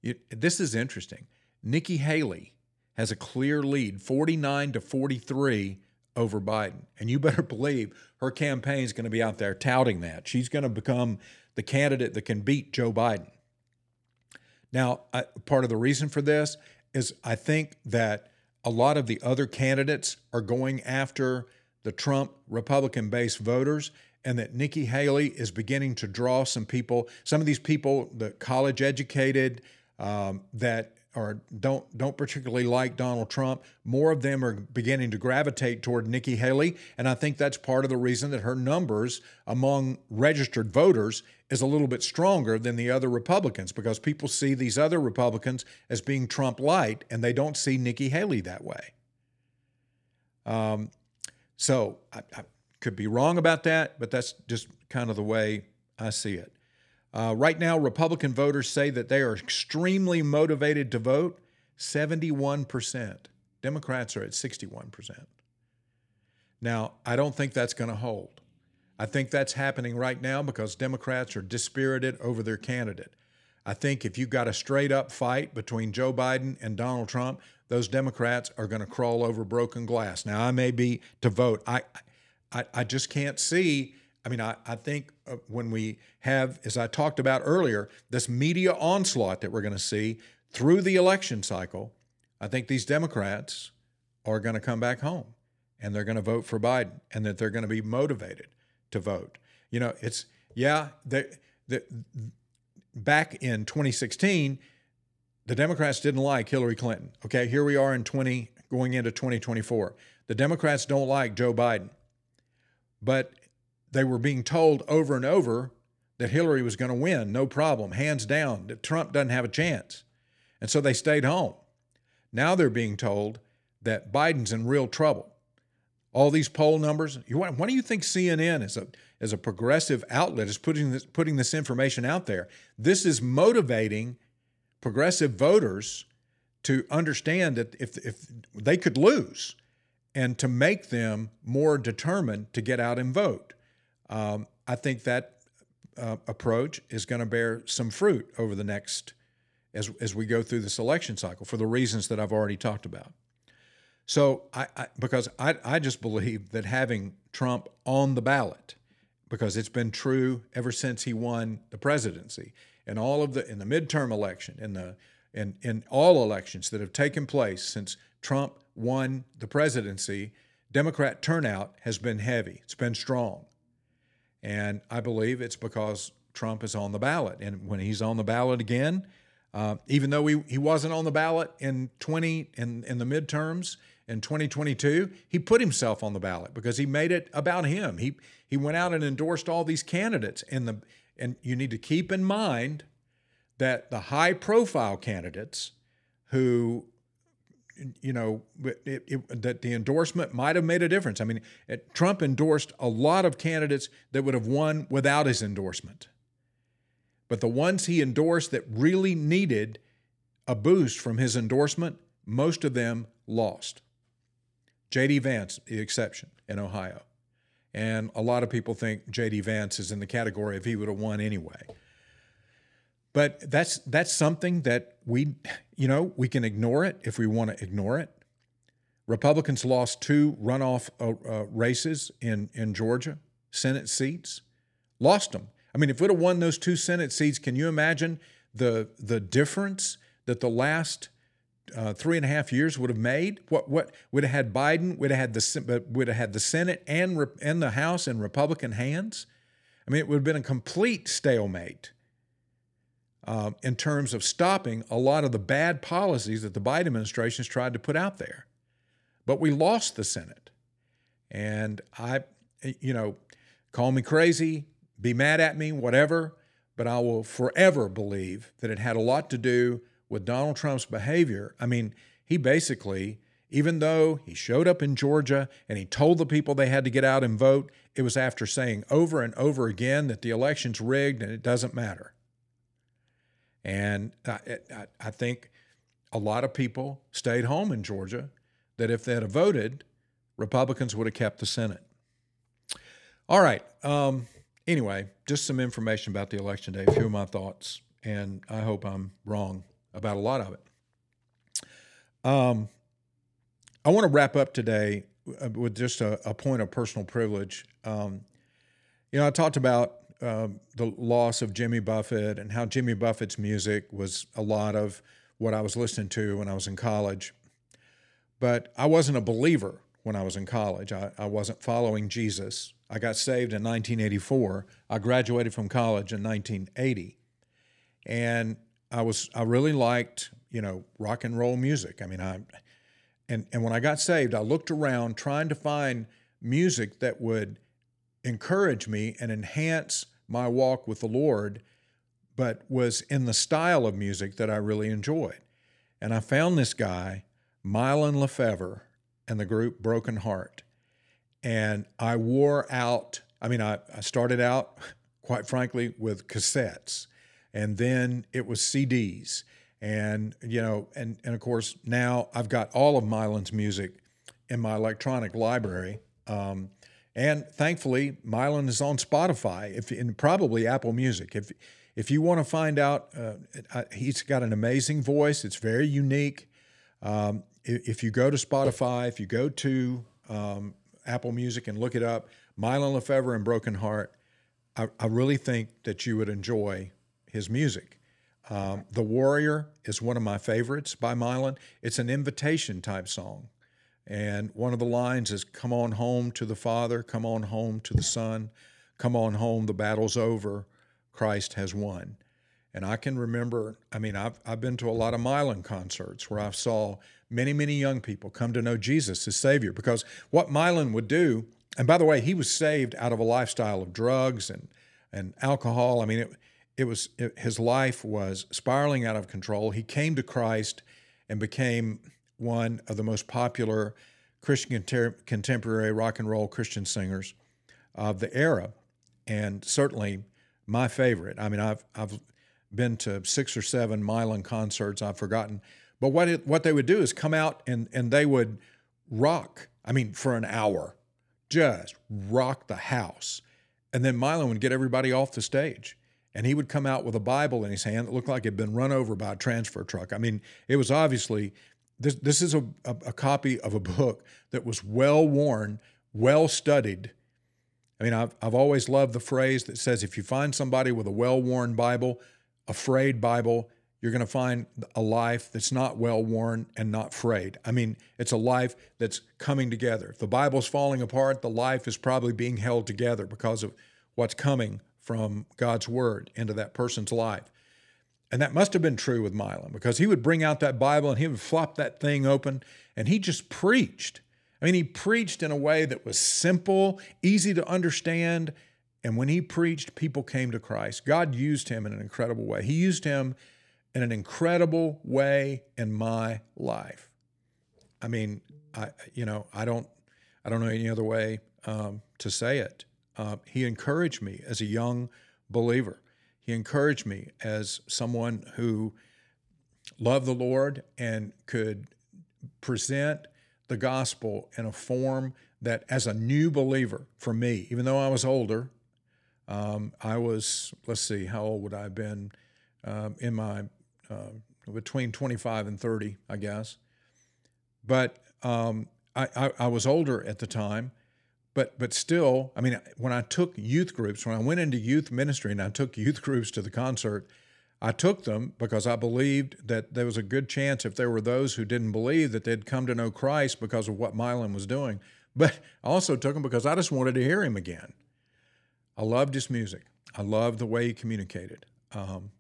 Speaker 1: It, this is interesting. Nikki Haley has a clear lead, 49 to 43 over Biden. And you [laughs] better believe her campaign is going to be out there touting that. She's going to become the candidate that can beat Joe Biden. Now, I, part of the reason for this is I think that a lot of the other candidates are going after the Trump Republican based voters, and that Nikki Haley is beginning to draw some people, some of these people, the college educated, um, that or don't don't particularly like Donald Trump, more of them are beginning to gravitate toward Nikki Haley, and I think that's part of the reason that her numbers among registered voters is a little bit stronger than the other Republicans because people see these other Republicans as being Trump light, and they don't see Nikki Haley that way. Um, so I, I could be wrong about that, but that's just kind of the way I see it. Uh, right now, Republican voters say that they are extremely motivated to vote 71%. Democrats are at 61%. Now, I don't think that's going to hold. I think that's happening right now because Democrats are dispirited over their candidate. I think if you've got a straight up fight between Joe Biden and Donald Trump, those Democrats are going to crawl over broken glass. Now, I may be to vote. I, I, I just can't see I mean, I, I think uh, when we have, as I talked about earlier, this media onslaught that we're going to see through the election cycle, I think these Democrats are going to come back home and they're going to vote for Biden and that they're going to be motivated to vote. You know, it's, yeah, the, the, back in 2016, the Democrats didn't like Hillary Clinton. Okay, here we are in 20, going into 2024. The Democrats don't like Joe Biden. But they were being told over and over that Hillary was going to win, no problem, hands down, that Trump doesn't have a chance. And so they stayed home. Now they're being told that Biden's in real trouble. All these poll numbers. Why do you think CNN as a as a progressive outlet is putting this putting this information out there? This is motivating progressive voters to understand that if if they could lose, and to make them more determined to get out and vote. Um, I think that uh, approach is going to bear some fruit over the next as as we go through this election cycle for the reasons that I've already talked about. So I, I because I, I just believe that having Trump on the ballot, because it's been true ever since he won the presidency, and all of the in the midterm election, in the in in all elections that have taken place since Trump won the presidency, Democrat turnout has been heavy. It's been strong. And I believe it's because Trump is on the ballot. And when he's on the ballot again, uh, even though he, he wasn't on the ballot in 20 in, in the midterms in 2022, he put himself on the ballot because he made it about him. He he went out and endorsed all these candidates. And the and you need to keep in mind that the high profile candidates who you know, it, it, that the endorsement might have made a difference. I mean, it, Trump endorsed a lot of candidates that would have won without his endorsement. But the ones he endorsed that really needed a boost from his endorsement, most of them lost. J.D. Vance, the exception in Ohio. And a lot of people think J.D. Vance is in the category if he would have won anyway. But that's that's something that we, you know, we can ignore it if we want to ignore it. Republicans lost two runoff uh, uh, races in in Georgia, Senate seats, lost them. I mean, if we'd have won those two Senate seats, can you imagine the the difference that the last uh, three and a half years would have made? What what would have had Biden? Would have had the would have had the Senate and and the House in Republican hands? I mean, it would have been a complete stalemate uh, in terms of stopping a lot of the bad policies that the Biden administration has tried to put out there. But we lost the Senate. And I, you know, call me crazy, be mad at me, whatever, but I will forever believe that it had a lot to do with Donald Trump's behavior. I mean, he basically, even though he showed up in Georgia and he told the people they had to get out and vote, it was after saying over and over again that the election's rigged and it doesn't matter. And I, I, I think a lot of people stayed home in Georgia that if they had voted, Republicans would have kept the Senate. All right. Um, anyway, just some information about the election day, a few of my thoughts, and I hope I'm wrong about a lot of it. Um, I want to wrap up today uh, with just a, a point of personal privilege. Um, you know, I talked about um, the loss of Jimmy Buffett and how Jimmy Buffett's music was a lot of what I was listening to when I was in college. But I wasn't a believer when I was in college. I, I wasn't following Jesus. I got saved in 1984. I graduated from college in 1980. And I was I really liked, you know, rock and roll music. I mean, I and and when I got saved, I looked around trying to find music that would encourage me and enhance my walk with the Lord, but was in the style of music that I really enjoyed. And I found this guy, Mylon LeFevre, and the group Broken Heart. And I wore out, I mean, I, I started out, [laughs] quite frankly, with cassettes, and then it was CDs. And, you know, and, and of course, now I've got all of Mylon's music in my electronic library. Um, and thankfully, Mylon is on Spotify, if and probably Apple Music. If if you want to find out, uh, he's got an amazing voice. It's very unique. Um, if you go to Spotify, if you go to um, Apple Music and look it up, Mylon LeFevre and Broken Heart, I, I really think that you would enjoy his music. Um, the Warrior is one of my favorites by Mylon. It's an invitation type song. And one of the lines is, Come on home to the Father, come on home to the Son, come on home, the battle's over, Christ has won. And I can remember, I mean, I've, I've been to a lot of Mylon concerts where I saw many, many young people come to know Jesus as Savior. Because what Mylon would do, and by the way, he was saved out of a lifestyle of drugs and, and alcohol. I mean, it, it was it, his life was spiraling out of control. He came to Christ and became one of the most popular Christian contemporary rock and roll Christian singers of the era, and certainly my favorite. I mean, I've I've been to six or seven Mylon concerts. I've forgotten, But what it, what they would do is come out and and they would rock. I mean, for an hour, just rock the house, and then Mylon would get everybody off the stage, and he would come out with a Bible in his hand that looked like it had been run over by a transfer truck. I mean, it was obviously this. This is a, a, a copy of a book that was well worn, well studied. I mean, I've, I've always loved the phrase that says if you find somebody with a well worn Bible, a frayed Bible, you're going to find a life that's not well worn and not frayed. I mean, it's a life that's coming together. If the Bible's falling apart, the life is probably being held together because of what's coming from God's word into that person's life. And that must have been true with Mylon because he would bring out that Bible and he would flop that thing open and he just preached. I mean, he preached in a way that was simple, easy to understand. And when he preached, people came to Christ. God used him in an incredible way. He used him in an incredible way in my life. I mean, I you know I don't I don't know any other way um, to say it. Uh, he encouraged me as a young believer. He encouraged me as someone who loved the Lord and could present the gospel in a form that, as a new believer, for me, even though I was older, um, I was, let's see, how old would I have been? Um, in my uh, between 25 and 30, I guess. But um, I, I, I, was older at the time, but but still, I mean, when I took youth groups, when I went into youth ministry and I took youth groups to the concert, I took them because I believed that there was a good chance if there were those who didn't believe that they'd come to know Christ because of what Mylon was doing. But I also took them because I just wanted to hear him again. I loved his music. I loved the way he communicated. Um,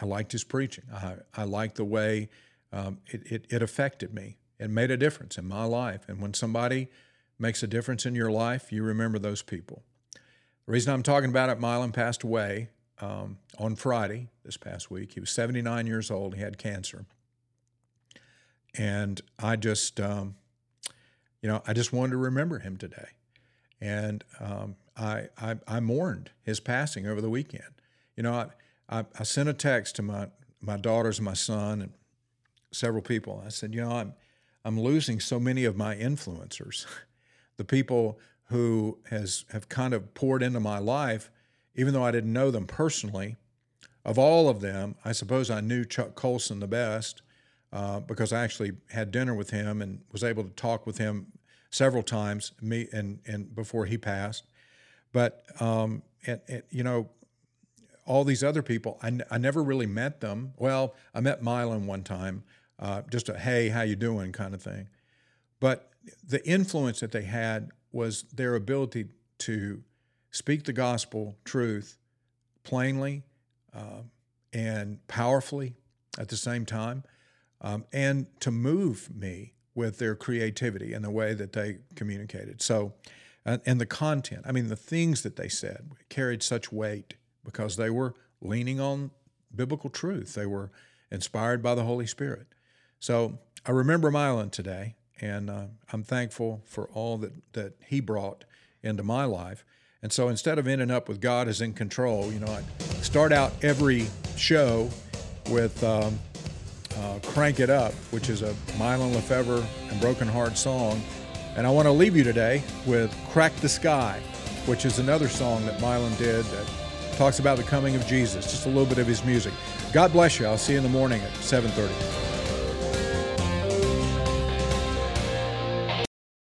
Speaker 1: I liked his preaching. I, I liked the way um, it, it, it affected me. It made a difference in my life. And when somebody makes a difference in your life, you remember those people. The reason I'm talking about it, Mylon passed away um, on Friday this past week. He was 79 years old. He had cancer. And I just, um, you know, I just wanted to remember him today. And um, I, I, I mourned his passing over the weekend. You know, I, I, I sent a text to my, my daughters and my son and several people. I said, you know, I'm, I'm losing so many of my influencers, [laughs] the people who has have kind of poured into my life, even though I didn't know them personally. Of all of them, I suppose I knew Chuck Colson the best uh, because I actually had dinner with him and was able to talk with him several times. Me and and before he passed, but um, and, you know, all these other people, I, I never really met them. Well, I met Mylon one time, uh, just a hey, how you doing kind of thing. But the influence that they had was their ability to speak the gospel truth plainly uh, and powerfully at the same time, um, and to move me with their creativity and the way that they communicated. So, and, the content, I mean, the things that they said carried such weight because they were leaning on biblical truth. They were inspired by the Holy Spirit. So I remember Mylon today, and uh, I'm thankful for all that, that he brought into my life. And so instead of ending up with God is in control, you know, I start out every show with um, uh, Crank It Up, which is a Mylon Lefevre and Broken Heart song. And I want to leave you today with Crack the Sky, which is another song that Mylon did that talks about the coming of Jesus, just a little bit of his music. God bless you. I'll see you in the morning at 7:30.